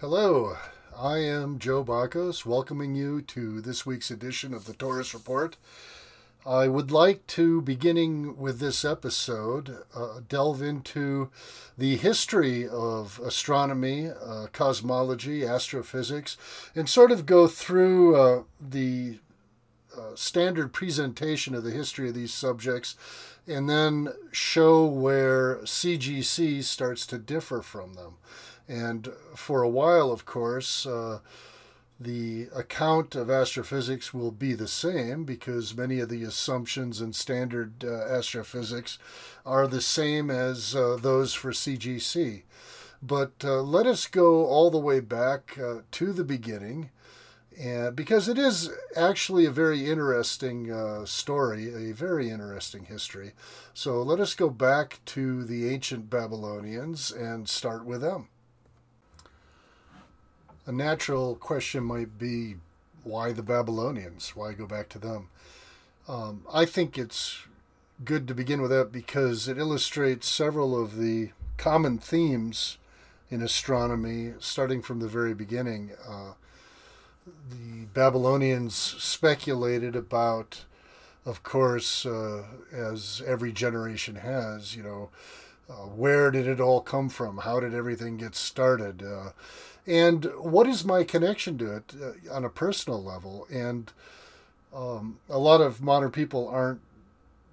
Hello, I am Joe Bacos, welcoming you to this week's edition of the Taurus Report. I would like to, beginning with this episode, uh, delve into the history of astronomy, uh, cosmology, astrophysics, and sort of go through uh, the uh, standard presentation of the history of these subjects and then show where CGC starts to differ from them. And for a while, of course, uh, the account of astrophysics will be the same because many of the assumptions in standard uh, astrophysics are the same as uh, those for CGC. But uh, let us go all the way back uh, to the beginning. And because it is actually a very interesting uh, story, a very interesting history. So let us go back to the ancient Babylonians and start with them a natural question might be why the Babylonians? Why go back to them? Um, I think it's good to begin with that because it illustrates several of the common themes in astronomy, starting from the very beginning. Uh, the Babylonians speculated about, of course, uh, as every generation has, you know, uh, where did it all come from? How did everything get started? And what is my connection to it uh, on a personal level? And um, a lot of modern people aren't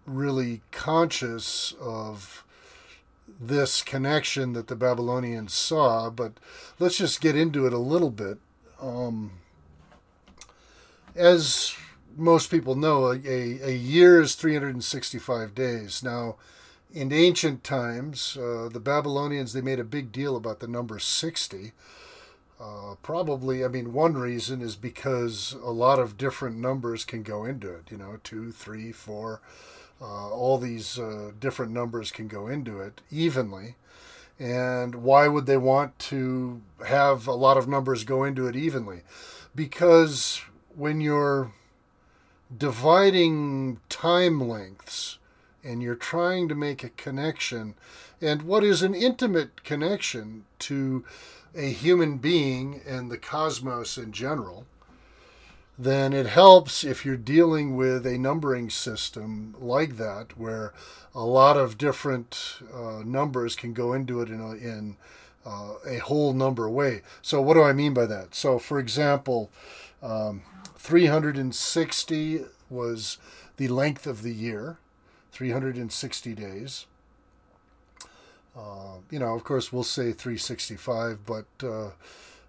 really conscious of this connection that the Babylonians saw, but let's just get into it a little bit. Um, as most people know, a, a year is 365 days. Now, in ancient times, uh, the Babylonians they made a big deal about the number 60 uh, probably, I mean, one reason is because a lot of different numbers can go into it. You know, two, three, four, uh, all these uh, different numbers can go into it evenly. And why would they want to have a lot of numbers go into it evenly? Because when you're dividing time lengths and you're trying to make a connection, and what is an intimate connection to a human being and the cosmos in general, then it helps if you're dealing with a numbering system like that, where a lot of different uh, numbers can go into it in, a, in uh, a whole number way. So, what do I mean by that? So, for example, um, 360 was the length of the year, 360 days. Uh, you know, of course, we'll say 365, but uh,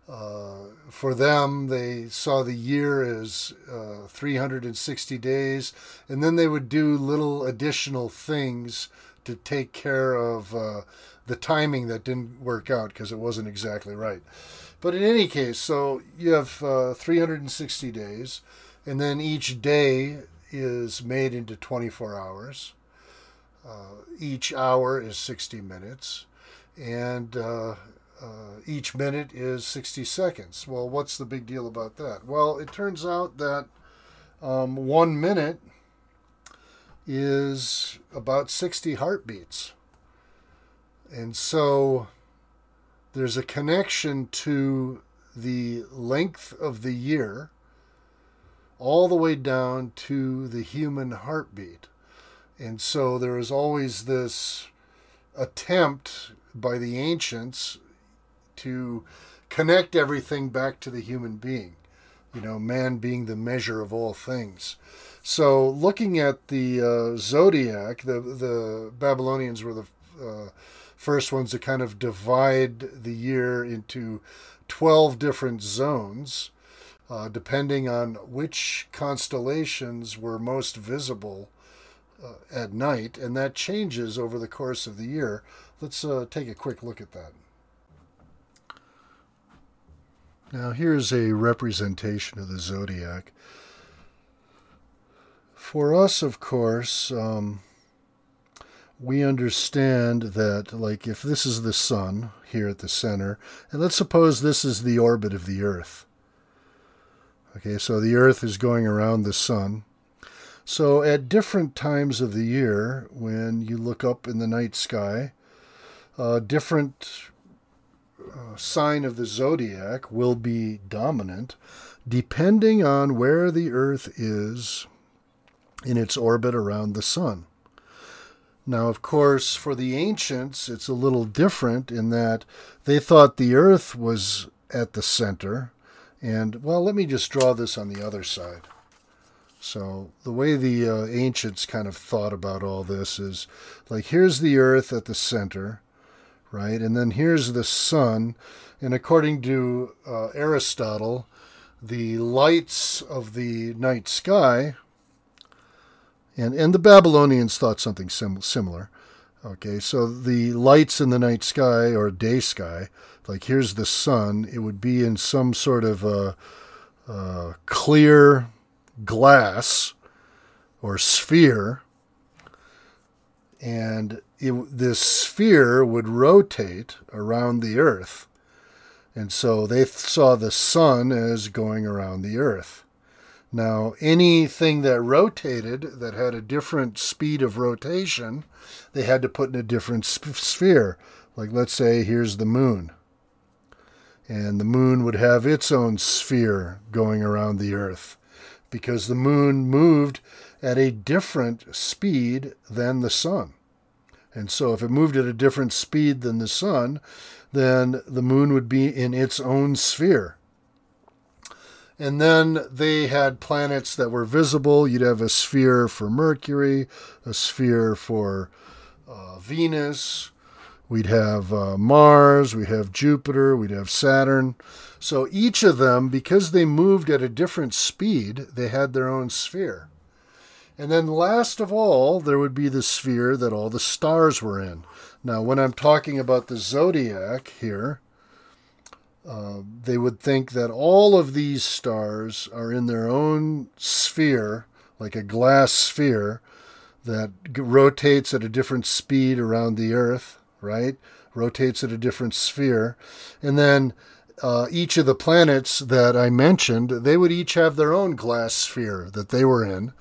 uh, for them, they saw the year as uh, 360 days, and then they would do little additional things to take care of uh, the timing that didn't work out because it wasn't exactly right. But in any case, so you have 360 days, and then each day is made into 24 hours. Uh, each hour is 60 minutes, and uh, uh, each minute is 60 seconds. Well, what's the big deal about that? Well, it turns out that um, one minute is about 60 heartbeats. And so there's a connection to the length of the year all the way down to the human heartbeat. And so there is always this attempt by the ancients to connect everything back to the human being, you know, man being the measure of all things. So, looking at the uh, zodiac, the, the Babylonians were the uh, first ones to kind of divide the year into 12 different zones, uh, depending on which constellations were most visible uh, at night, and that changes over the course of the year. Let's uh, take a quick look at that. Now, here's a representation of the zodiac. For us, of course, um, we understand that, like, if this is the sun here at the center, and let's suppose this is the orbit of the Earth. Okay, so the Earth is going around the sun. So, at different times of the year, when you look up in the night sky, uh, different uh, sign of the zodiac will be dominant depending on where the Earth is in its orbit around the Sun. Now, of course, for the ancients, it's a little different in that they thought the Earth was at the center. And, well, let me just draw this on the other side. So, the way the uh, ancients kind of thought about all this is like here's the Earth at the center, right? And then here's the sun. And according to uh, Aristotle, the lights of the night sky, and, and the Babylonians thought something sim- similar. Okay, so the lights in the night sky or day sky, like here's the sun, it would be in some sort of a, a clear glass or sphere, and it, this sphere would rotate around the earth. And so they saw the sun as going around the earth. Now, anything that rotated that had a different speed of rotation, they had to put in a different sphere. Like, let's say, here's the moon. And the moon would have its own sphere going around the earth because the moon moved at a different speed than the sun. And so, if it moved at a different speed than the sun, then the moon would be in its own sphere. And then they had planets that were visible. You'd have a sphere for Mercury, a sphere for uh, Venus. We'd have uh, Mars, we'd have Jupiter, we'd have Saturn. So each of them, because they moved at a different speed, they had their own sphere. And then last of all, there would be the sphere that all the stars were in. Now, when I'm talking about the zodiac here, uh, they would think that all of these stars are in their own sphere, like a glass sphere that rotates at a different speed around the Earth, right? Rotates at a different sphere. And then uh, each of the planets that I mentioned, they would each have their own glass sphere that they were in.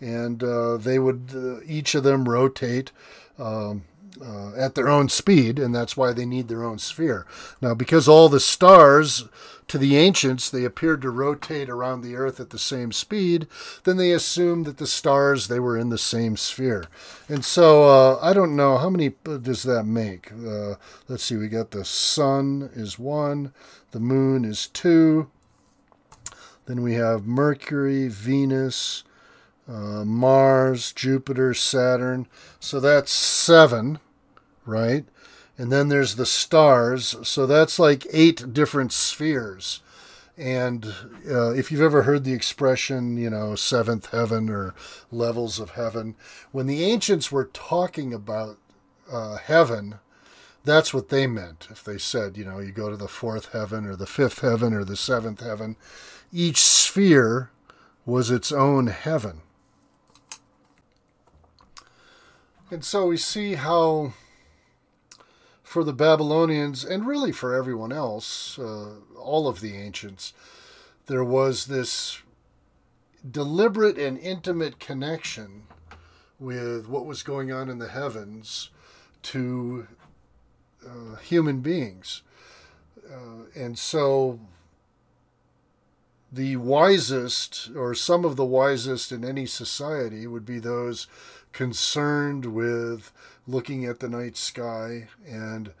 And uh, they would, uh, each of them rotate. Um, uh, at their own speed, and that's why they need their own sphere. Now, because all the stars to the ancients they appeared to rotate around the Earth at the same speed, then they assumed that the stars they were in the same sphere. And so uh, I don't know how many does that make. Uh, let's see, we got the sun is one, the moon is two. Then we have Mercury, Venus, uh, Mars, Jupiter, Saturn. So that's seven, right? And then there's the stars. So that's like eight different spheres. And uh, if you've ever heard the expression, you know, seventh heaven or levels of heaven, when the ancients were talking about uh, heaven, that's what they meant. If they said, you know, you go to the fourth heaven or the fifth heaven or the seventh heaven, each sphere was its own heaven. And so we see how, for the Babylonians, and really for everyone else, uh, all of the ancients, there was this deliberate and intimate connection with what was going on in the heavens to uh, human beings. Uh, and so the wisest, or some of the wisest in any society, would be those concerned with looking at the night sky and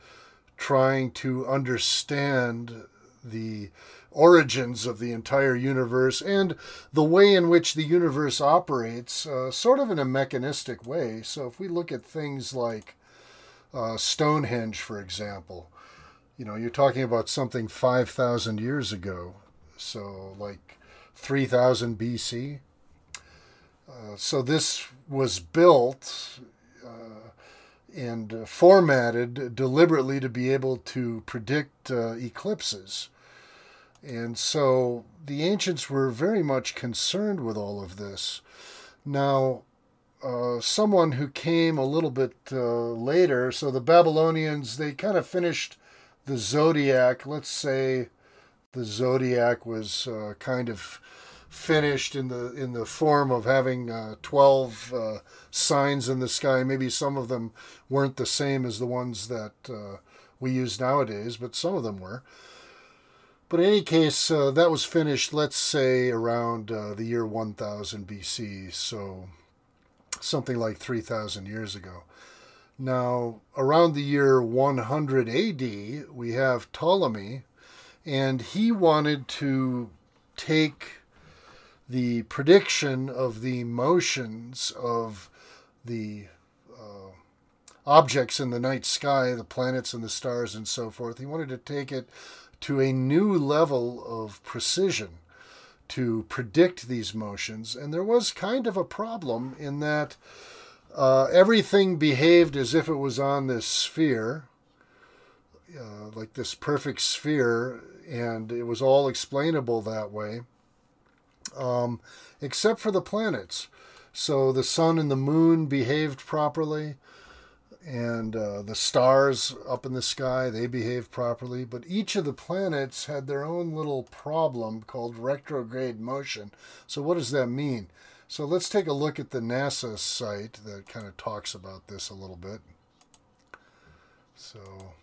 trying to understand the origins of the entire universe and the way in which the universe operates, uh, sort of in a mechanistic way. So, if we look at things like uh, Stonehenge, for example, you know, you're talking about something 5,000 years ago, so like 3000 BC. Uh, so this was built uh, and formatted deliberately to be able to predict uh, eclipses. And so the ancients were very much concerned with all of this. Now, uh, someone who came a little bit uh, later, so the Babylonians, they kind of finished the zodiac. Let's say the zodiac was uh, kind of finished in the in the form of having uh, 12 uh, signs in the sky maybe some of them weren't the same as the ones that uh, we use nowadays, but some of them were. But in any case, uh, that was finished, let's say, around uh, the year 1000 BC, so something like 3,000 years ago. Now, around the year 100 AD, we have Ptolemy, and he wanted to take the prediction of the motions of the uh, objects in the night sky, the planets and the stars and so forth. He wanted to take it to a new level of precision to predict these motions. And there was kind of a problem in that uh, everything behaved as if it was on this sphere, uh, like this perfect sphere, and it was all explainable that way, um, except for the planets. So the sun and the moon behaved properly, and uh, the stars up in the sky, they behaved properly. But each of the planets had their own little problem called retrograde motion. So, what does that mean? So let's take a look at the NASA site that kind of talks about this a little bit. So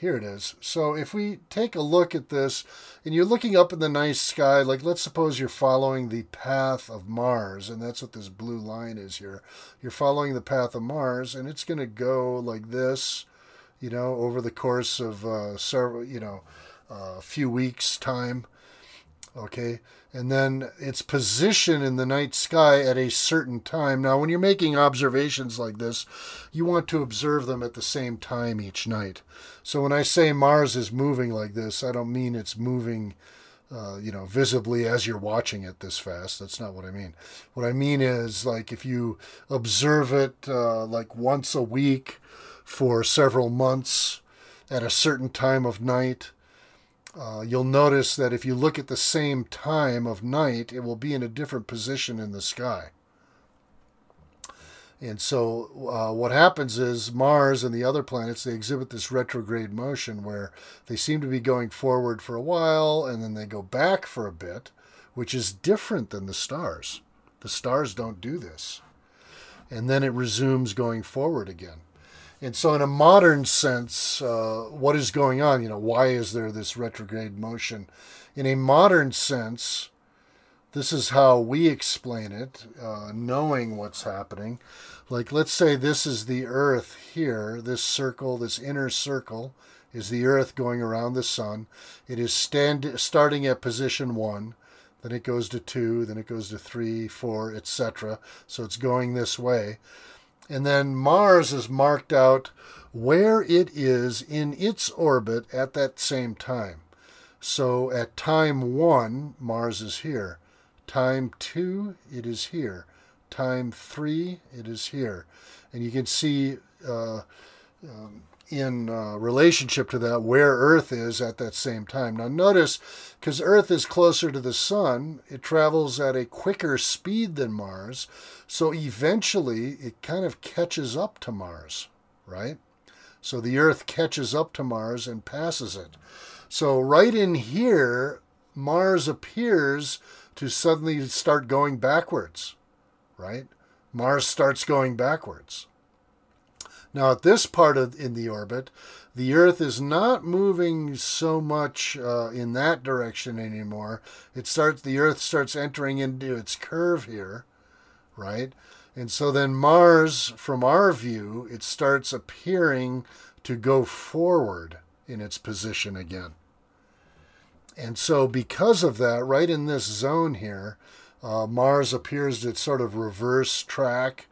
here it is. So if we take a look at this, and you're looking up in the night sky, like let's suppose you're following the path of Mars, and that's what this blue line is here. You're following the path of Mars, and it's going to go like this, you know, over the course of uh, several, you know, a uh, few weeks' time okay? And then its position in the night sky at a certain time. Now, when you're making observations like this, you want to observe them at the same time each night. So when I say Mars is moving like this, I don't mean it's moving. Uh, you know, visibly as you're watching it this fast. That's not what I mean. What I mean is, like, if you observe it uh, like once a week for several months at a certain time of night, uh, you'll notice that if you look at the same time of night, it will be in a different position in the sky. And so, uh, what happens is Mars and the other planets they exhibit this retrograde motion where they seem to be going forward for a while and then they go back for a bit, which is different than the stars. The stars don't do this. And then it resumes going forward again. And so, in a modern sense, uh, what is going on? You know, why is there this retrograde motion? In a modern sense, this is how we explain it, uh, knowing what's happening. Like, let's say this is the Earth here, this circle, this inner circle is the Earth going around the Sun. It is stand, starting at position one, then it goes to two, then it goes to three, four, etc. So it's going this way. And then Mars is marked out where it is in its orbit at that same time. So at time one, Mars is here. Time two, it is here. Time three, it is here. And you can see uh, um, in uh, relationship to that where Earth is at that same time. Now, notice because Earth is closer to the Sun, it travels at a quicker speed than Mars. So eventually it kind of catches up to Mars, right? So the Earth catches up to Mars and passes it. So, right in here, Mars appears to suddenly start going backwards, right? Mars starts going backwards. Now, at this part of in the orbit, the Earth is not moving so much uh, in that direction anymore. It starts the Earth starts entering into its curve here, right? And so then Mars, from our view, it starts appearing to go forward in its position again. And so, because of that, right in this zone here, uh, Mars appears to sort of reverse track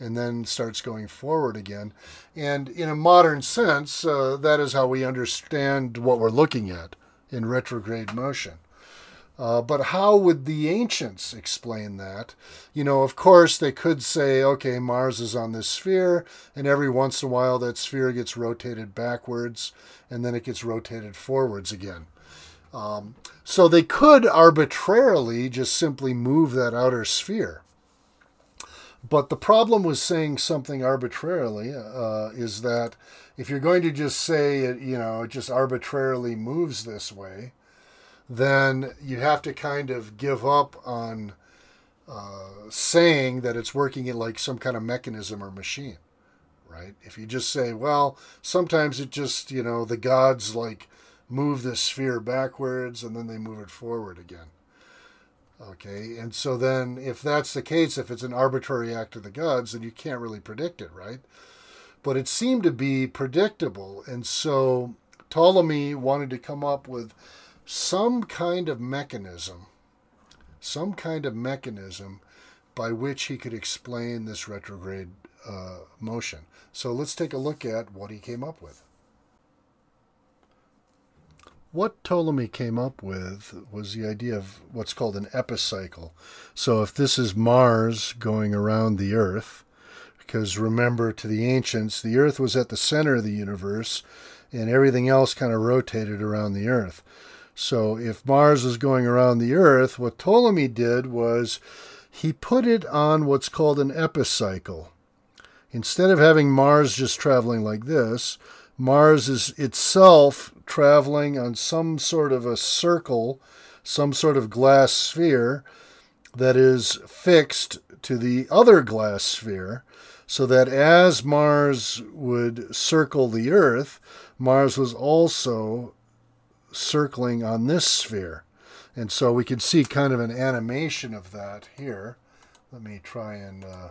and then starts going forward again. And in a modern sense, uh, that is how we understand what we're looking at in retrograde motion. Uh, but how would the ancients explain that? You know, of course, they could say, okay, Mars is on this sphere, and every once in a while that sphere gets rotated backwards, and then it gets rotated forwards again. Um, so they could arbitrarily just simply move that outer sphere. But the problem with saying something arbitrarily uh, is that if you're going to just say it, you know, it just arbitrarily moves this way, then you have to kind of give up on uh, saying that it's working in like some kind of mechanism or machine, right? If you just say, well, sometimes it just, you know, the gods like move the sphere backwards and then they move it forward again. Okay, and so then if that's the case, if it's an arbitrary act of the gods, then you can't really predict it, right? But it seemed to be predictable, and so Ptolemy wanted to come up with some kind of mechanism, some kind of mechanism by which he could explain this retrograde uh, motion. So let's take a look at what he came up with. What Ptolemy came up with was the idea of what's called an epicycle. So if this is Mars going around the Earth, because remember to the ancients, the Earth was at the center of the universe and everything else kind of rotated around the Earth. So if Mars was going around the Earth, what Ptolemy did was he put it on what's called an epicycle. Instead of having Mars just traveling like this, Mars is itself traveling on some sort of a circle, some sort of glass sphere that is fixed to the other glass sphere, so that as Mars would circle the Earth, Mars was also circling on this sphere. And so we can see kind of an animation of that here. Let me try and uh,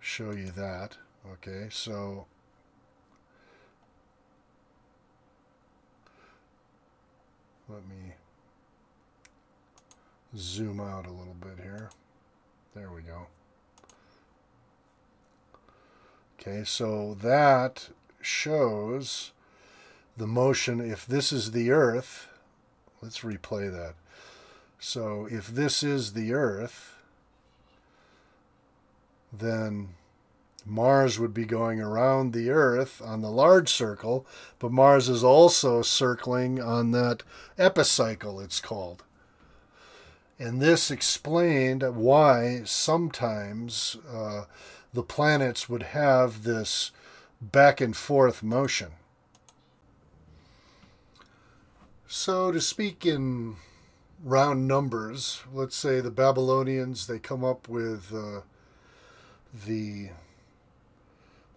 show you that. Okay, so let me zoom out a little bit here. There we go. Okay, so that shows the motion. If this is the Earth, let's replay that. So if this is the Earth, then Mars would be going around the Earth on the large circle, but Mars is also circling on that epicycle, it's called. And this explained why sometimes uh, the planets would have this back and forth motion. So, to speak in round numbers, let's say the Babylonians, they come up with uh, the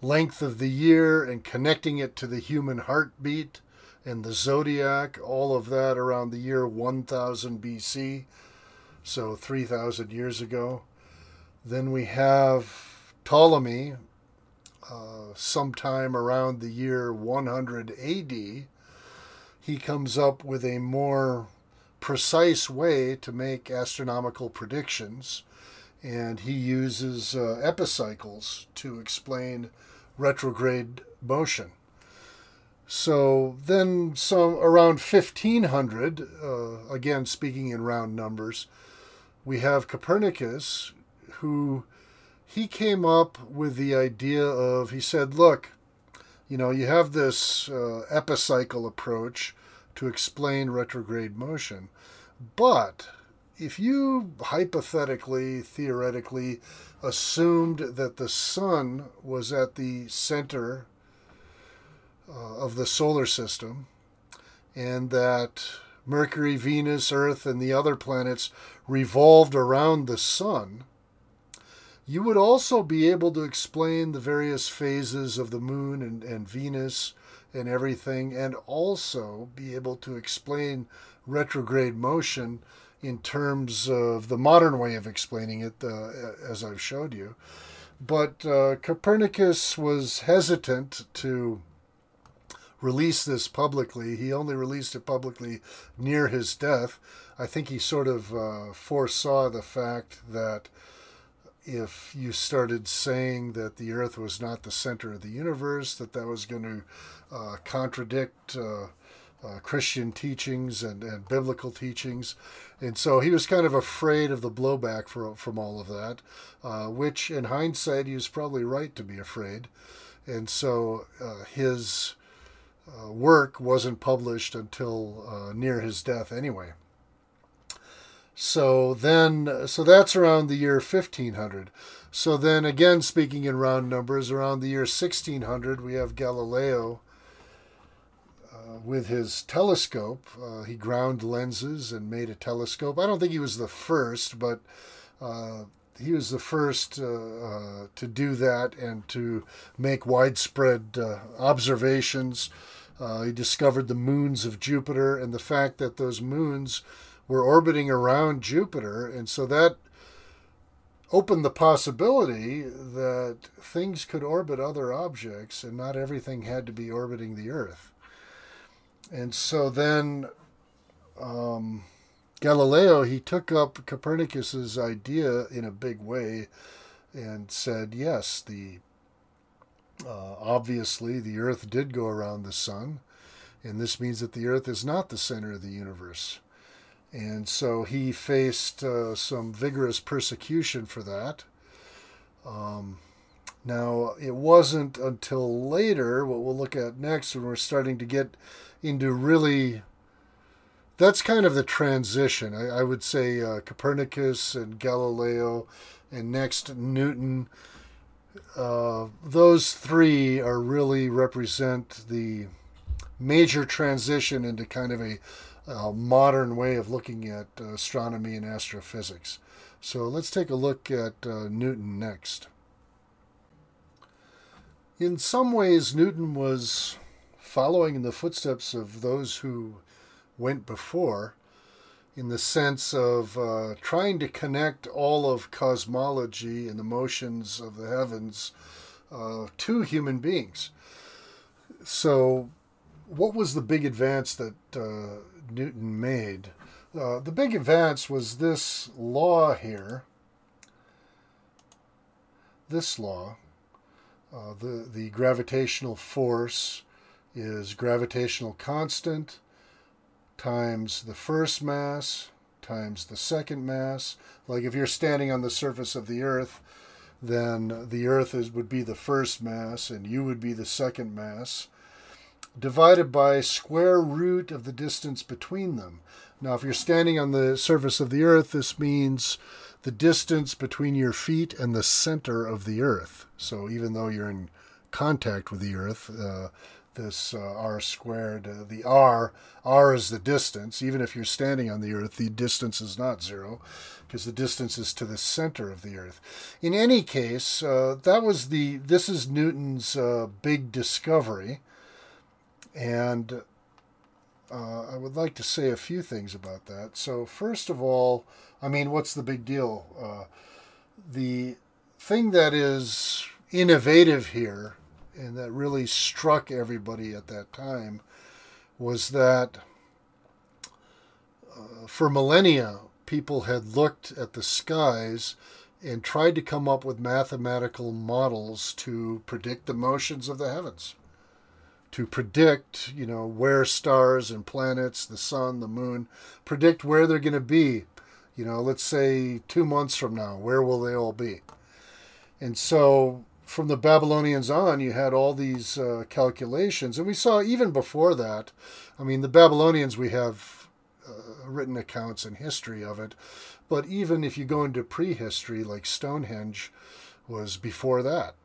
length of the year and connecting it to the human heartbeat and the zodiac, all of that around the year 1000 BC, so 3000 years ago. Then we have Ptolemy, uh, sometime around the year 100 AD. He comes up with a more precise way to make astronomical predictions and he uses uh, epicycles to explain retrograde motion. So then, some around 1500, uh, again speaking in round numbers, we have Copernicus, who he came up with the idea of he said, look, you know, you have this uh, epicycle approach to explain retrograde motion, but if you hypothetically, theoretically assumed that the sun was at the center uh, of the solar system and that Mercury, Venus, Earth, and the other planets revolved around the sun, you would also be able to explain the various phases of the moon and, and Venus and everything, and also be able to explain retrograde motion in terms of the modern way of explaining it, uh, as I've showed you. But uh, Copernicus was hesitant to release this publicly. He only released it publicly near his death. I think he sort of uh, foresaw the fact that if you started saying that the Earth was not the center of the universe, that that was going to uh, contradict uh, Christian teachings and, and biblical teachings. And so he was kind of afraid of the blowback for, from all of that, uh, which in hindsight he was probably right to be afraid. And so uh, his uh, work wasn't published until uh, near his death anyway. So then, so that's around the year 1500. So then, again, speaking in round numbers, around the year 1600, we have Galileo with his telescope. Uh, he ground lenses and made a telescope. I don't think he was the first, but uh, he was the first uh, uh, to do that and to make widespread uh, observations. He discovered the moons of Jupiter and the fact that those moons were orbiting around Jupiter, and so that opened the possibility that things could orbit other objects and not everything had to be orbiting the Earth. And so then um, Galileo, he took up Copernicus's idea in a big way and said, yes, the uh, obviously the Earth did go around the sun, and this means that the Earth is not the center of the universe. And so he faced uh, some vigorous persecution for that. Um, now, it wasn't until later, what we'll look at next, when we're starting to get into really. That's kind of the transition. I, I would say uh, Copernicus and Galileo, and next Newton. Uh, those three are really represent the major transition into kind of a a modern way of looking at uh, astronomy and astrophysics. So let's take a look at uh, Newton next. In some ways, Newton was following in the footsteps of those who went before, in the sense of uh, trying to connect all of cosmology and the motions of the heavens uh, to human beings. So, what was the big advance that uh, Newton made. Uh, the big advance was this law here. This law, uh, the, the gravitational force is gravitational constant times the first mass times the second mass. Like if you're standing on the surface of the Earth, then the Earth is, would be the first mass and you would be the second mass divided by square root of the distance between them. Now, if you're standing on the surface of the earth, this means the distance between your feet and the center of the earth. So even though you're in contact with the earth, uh, this uh, r squared, uh, the r, r is the distance. Even if you're standing on the earth, the distance is not zero because the distance is to the center of the earth. In any case, uh, that was the, this is Newton's uh, big discovery. And uh, I would like to say a few things about that. So, first of all, I mean, what's the big deal? The thing that is innovative here and that really struck everybody at that time was that uh, for millennia, people had looked at the skies and tried to come up with mathematical models to predict the motions of the heavens to predict, you know, where stars and planets, the sun, the moon, predict where they're going to be. You know, let's say two months from now, where will they all be? And so from the Babylonians on, you had all these uh, calculations. And we saw even before that, I mean, the Babylonians, we have uh, written accounts and history of it. But even if you go into prehistory, like Stonehenge was before that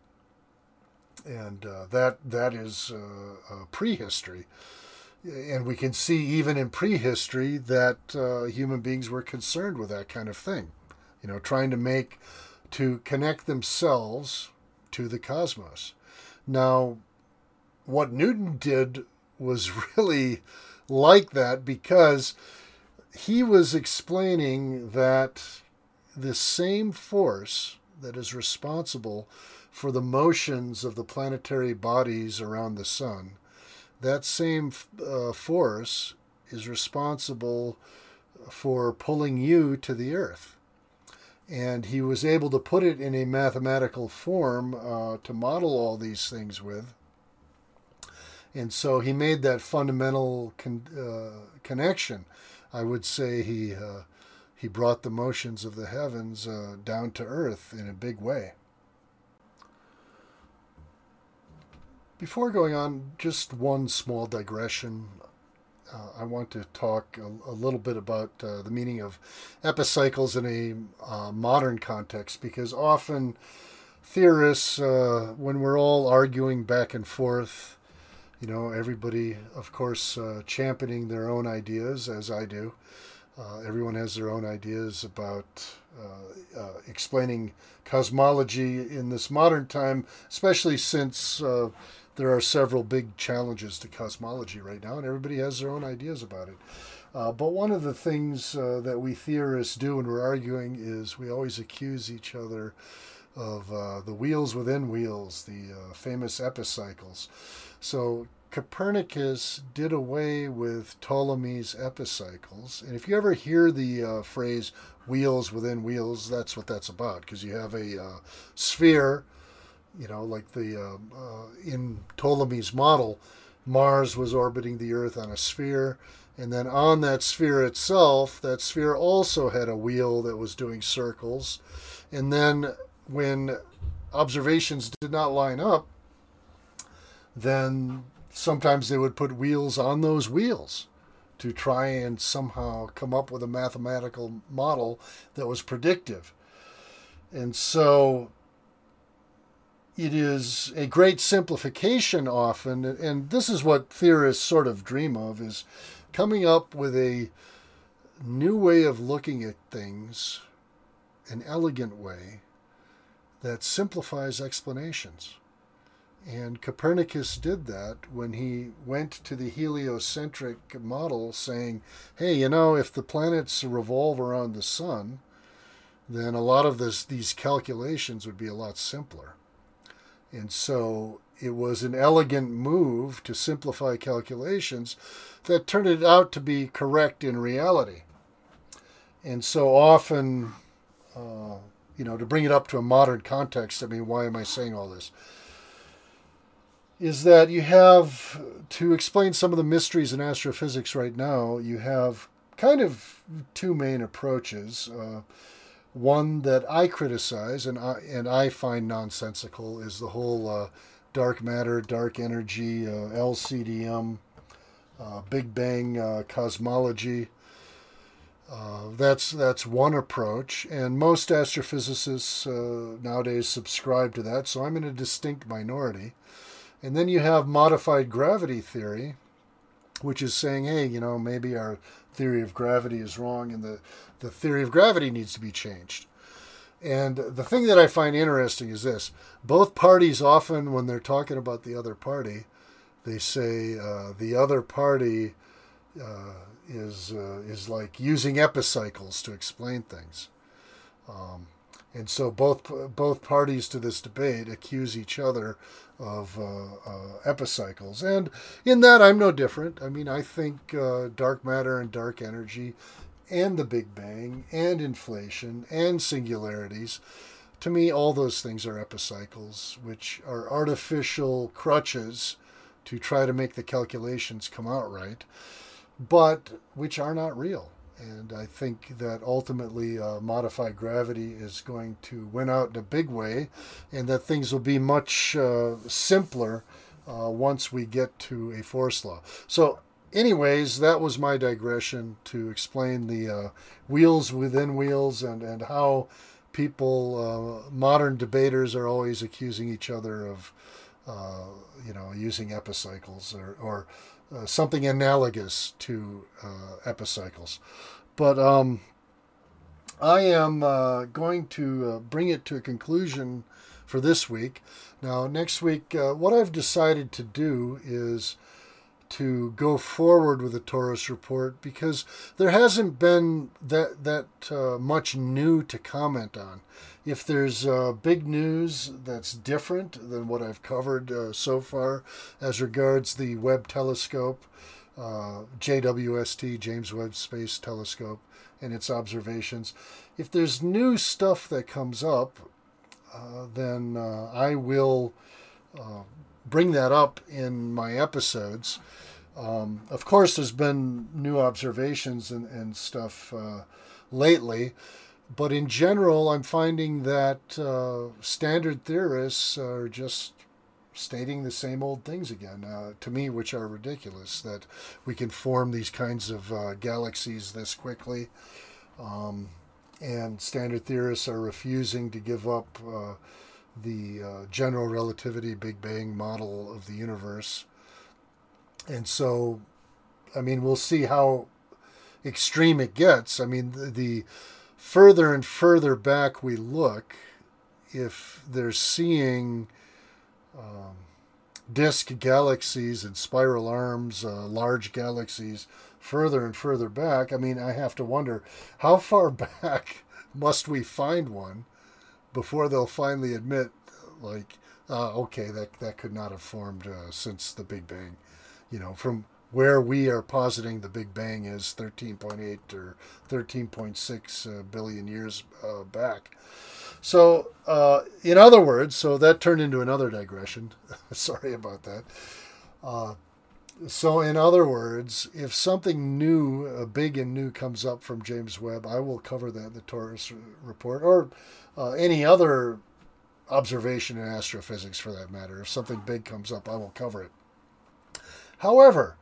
and uh, that that is uh, uh, prehistory. And we can see even in prehistory that uh, human beings were concerned with that kind of thing, you know, trying to make to connect themselves to the cosmos. Now, what Newton did was really like that because he was explaining that the same force that is responsible for the motions of the planetary bodies around the sun. That same uh, force is responsible for pulling you to the earth. And he was able to put it in a mathematical form uh, to model all these things with. And so he made that fundamental con- uh, connection. I would say he, uh, he brought the motions of the heavens uh, down to earth in a big way. Before going on, just one small digression. Uh, I want to talk a, a little bit about uh, the meaning of epicycles in a uh, modern context because often theorists, uh, when we're all arguing back and forth, you know, everybody, of course, uh, championing their own ideas, as I do. Uh, everyone has their own ideas about explaining cosmology in this modern time, especially since there are several big challenges to cosmology right now, and everybody has their own ideas about it. Uh, but one of the things uh, that we theorists do when we're arguing is we always accuse each other of uh, the wheels within wheels, the uh, famous epicycles. So Copernicus did away with Ptolemy's epicycles. And if you ever hear the uh, phrase wheels within wheels, that's what that's about, because you have a uh, sphere, you know, like the uh, uh, in Ptolemy's model, Mars was orbiting the Earth on a sphere. And then on that sphere itself, that sphere also had a wheel that was doing circles. And then when observations did not line up, then sometimes they would put wheels on those wheels to try and somehow come up with a mathematical model that was predictive. And so it is a great simplification often, and this is what theorists sort of dream of, is coming up with a new way of looking at things, an elegant way that simplifies explanations. And Copernicus did that when he went to the heliocentric model, saying, hey, you know, if the planets revolve around the sun, then a lot of this, these calculations would be a lot simpler. And so it was an elegant move to simplify calculations that turned out to be correct in reality. And so often, uh, you know, to bring it up to a modern context, I mean, why am I saying all this? is that you have to explain some of the mysteries in astrophysics right now. You have kind of two main approaches. Uh, one that I criticize and I and I find nonsensical is the whole uh, dark matter, dark energy, uh, LCDM, uh, Big Bang uh, cosmology. Uh, that's that's one approach, and most astrophysicists nowadays subscribe to that. So I'm in a distinct minority. And then you have modified gravity theory, which is saying, hey, you know, maybe our theory of gravity is wrong and the, the theory of gravity needs to be changed. And the thing that I find interesting is this both parties often, when they're talking about the other party, they say uh, the other party uh, is, uh, is like using epicycles to explain things. Um, and so both both parties to this debate accuse each other of uh, uh, epicycles, and in that I'm no different. I mean, I think uh, dark matter and dark energy, and the Big Bang, and inflation, and singularities. To me, all those things are epicycles, which are artificial crutches to try to make the calculations come out right, but which are not real. And I think that ultimately uh, modified gravity is going to win out in a big way, and that things will be much uh, simpler uh, once we get to a force law. So, anyways, that was my digression to explain the uh, wheels within wheels and, and how people, uh, modern debaters, are always accusing each other of, uh, you know, using epicycles or, or uh, something analogous to uh, epicycles. But um, I am uh, going to bring it to a conclusion for this week. Now, next week, what I've decided to do is to go forward with the Taurus report because there hasn't been that that uh, much new to comment on. If there's uh, big news that's different than what I've covered uh, so far as regards the Webb telescope, uh, JWST, James Webb Space Telescope, and its observations, if there's new stuff that comes up, uh, then uh, I will bring that up in my episodes. Um, of course, there's been new observations and, and stuff uh, lately, but in general, I'm finding that uh, standard theorists are just stating the same old things again, uh, to me, which are ridiculous that we can form these kinds of uh, galaxies this quickly. Um, and standard theorists are refusing to give up uh, the uh, general relativity Big Bang model of the universe. And so, I mean, we'll see how extreme it gets. I mean, the, the further and further back we look, if they're seeing um, disk galaxies and spiral arms, uh, large galaxies further and further back, I mean, I have to wonder how far back must we find one before they'll finally admit, like, uh, okay, that, that could not have formed uh, since the Big Bang. You know, from where we are positing the Big Bang is 13.8 or 13.6 uh, billion years uh, back. So, uh, in other words, so that turned into another digression. Sorry about that. So, in other words, if something new, uh, big and new, comes up from James Webb, I will cover that in the Torus report or uh, any other observation in astrophysics for that matter. If something big comes up, I will cover it. However,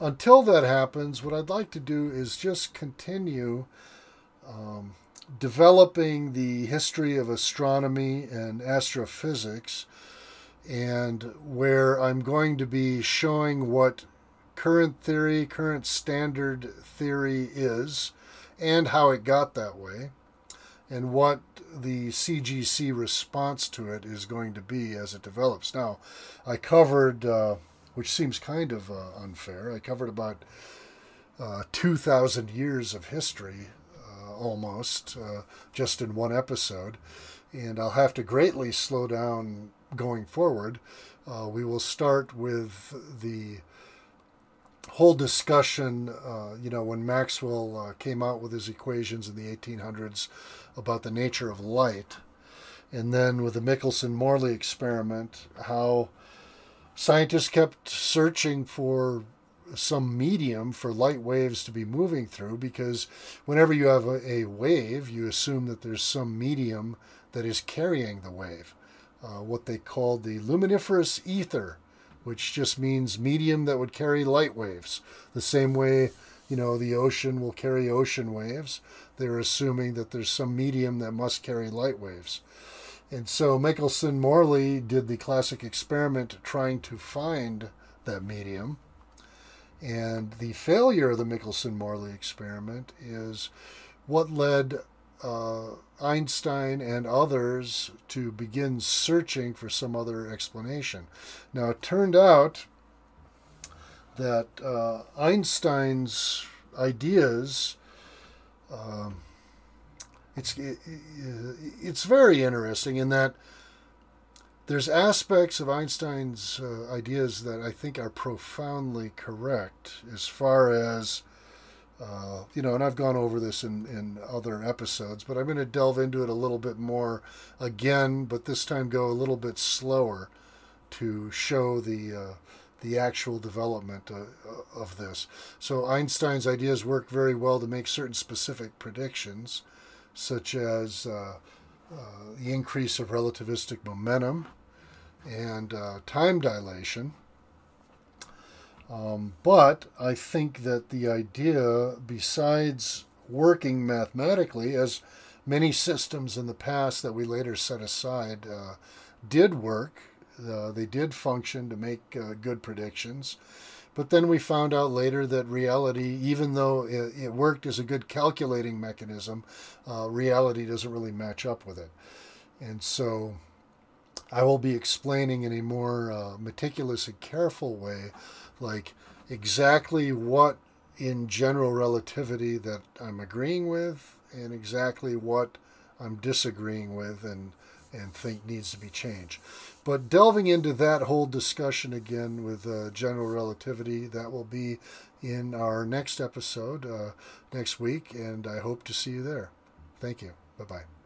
until that happens, what I'd like to do is just continue um, developing the history of astronomy and astrophysics, and where I'm going to be showing what current theory, current standard theory is, and how it got that way, and what the CGC response to it is going to be as it develops. Now, I covered, uh, which seems kind of uh, unfair, I covered about uh, 2,000 years of history almost uh, just in one episode. And I'll have to greatly slow down going forward. Uh, we will start with the whole discussion, uh, you know, when Maxwell uh, came out with his equations in the 1800s about the nature of light. And then with the Michelson Morley experiment, how scientists kept searching for some medium for light waves to be moving through because whenever you have a, a wave, you assume that there's some medium that is carrying the wave. Uh, what they called the luminiferous ether, which just means medium that would carry light waves. The same way, you know, the ocean will carry ocean waves. They're assuming that there's some medium that must carry light waves. And so Michelson Morley did the classic experiment trying to find that medium and the failure of the Michelson Morley experiment is what led uh, Einstein and others to begin searching for some other explanation. Now, it turned out that uh, Einstein's ideas. Um, it's it, it's very interesting in that there's aspects of Einstein's uh, ideas that I think are profoundly correct as far as, uh, you know, and I've gone over this in, in other episodes, but I'm going to delve into it a little bit more again, but this time go a little bit slower to show the. Uh, the actual development uh, of this. So Einstein's ideas work very well to make certain specific predictions, such as uh, uh, the increase of relativistic momentum, and uh, time dilation. Um, but I think that the idea, besides working mathematically, as many systems in the past that we later set aside uh, did work, uh, they did function to make uh, good predictions. But then we found out later that reality, even though it, it worked as a good calculating mechanism, uh, reality doesn't really match up with it. And so I will be explaining in a more uh, meticulous and careful way, like exactly what in general relativity that I'm agreeing with and exactly what I'm disagreeing with and, and think needs to be changed. But delving into that whole discussion again with uh, general relativity, that will be in our next episode uh, next week, and I hope to see you there. Thank you. Bye bye.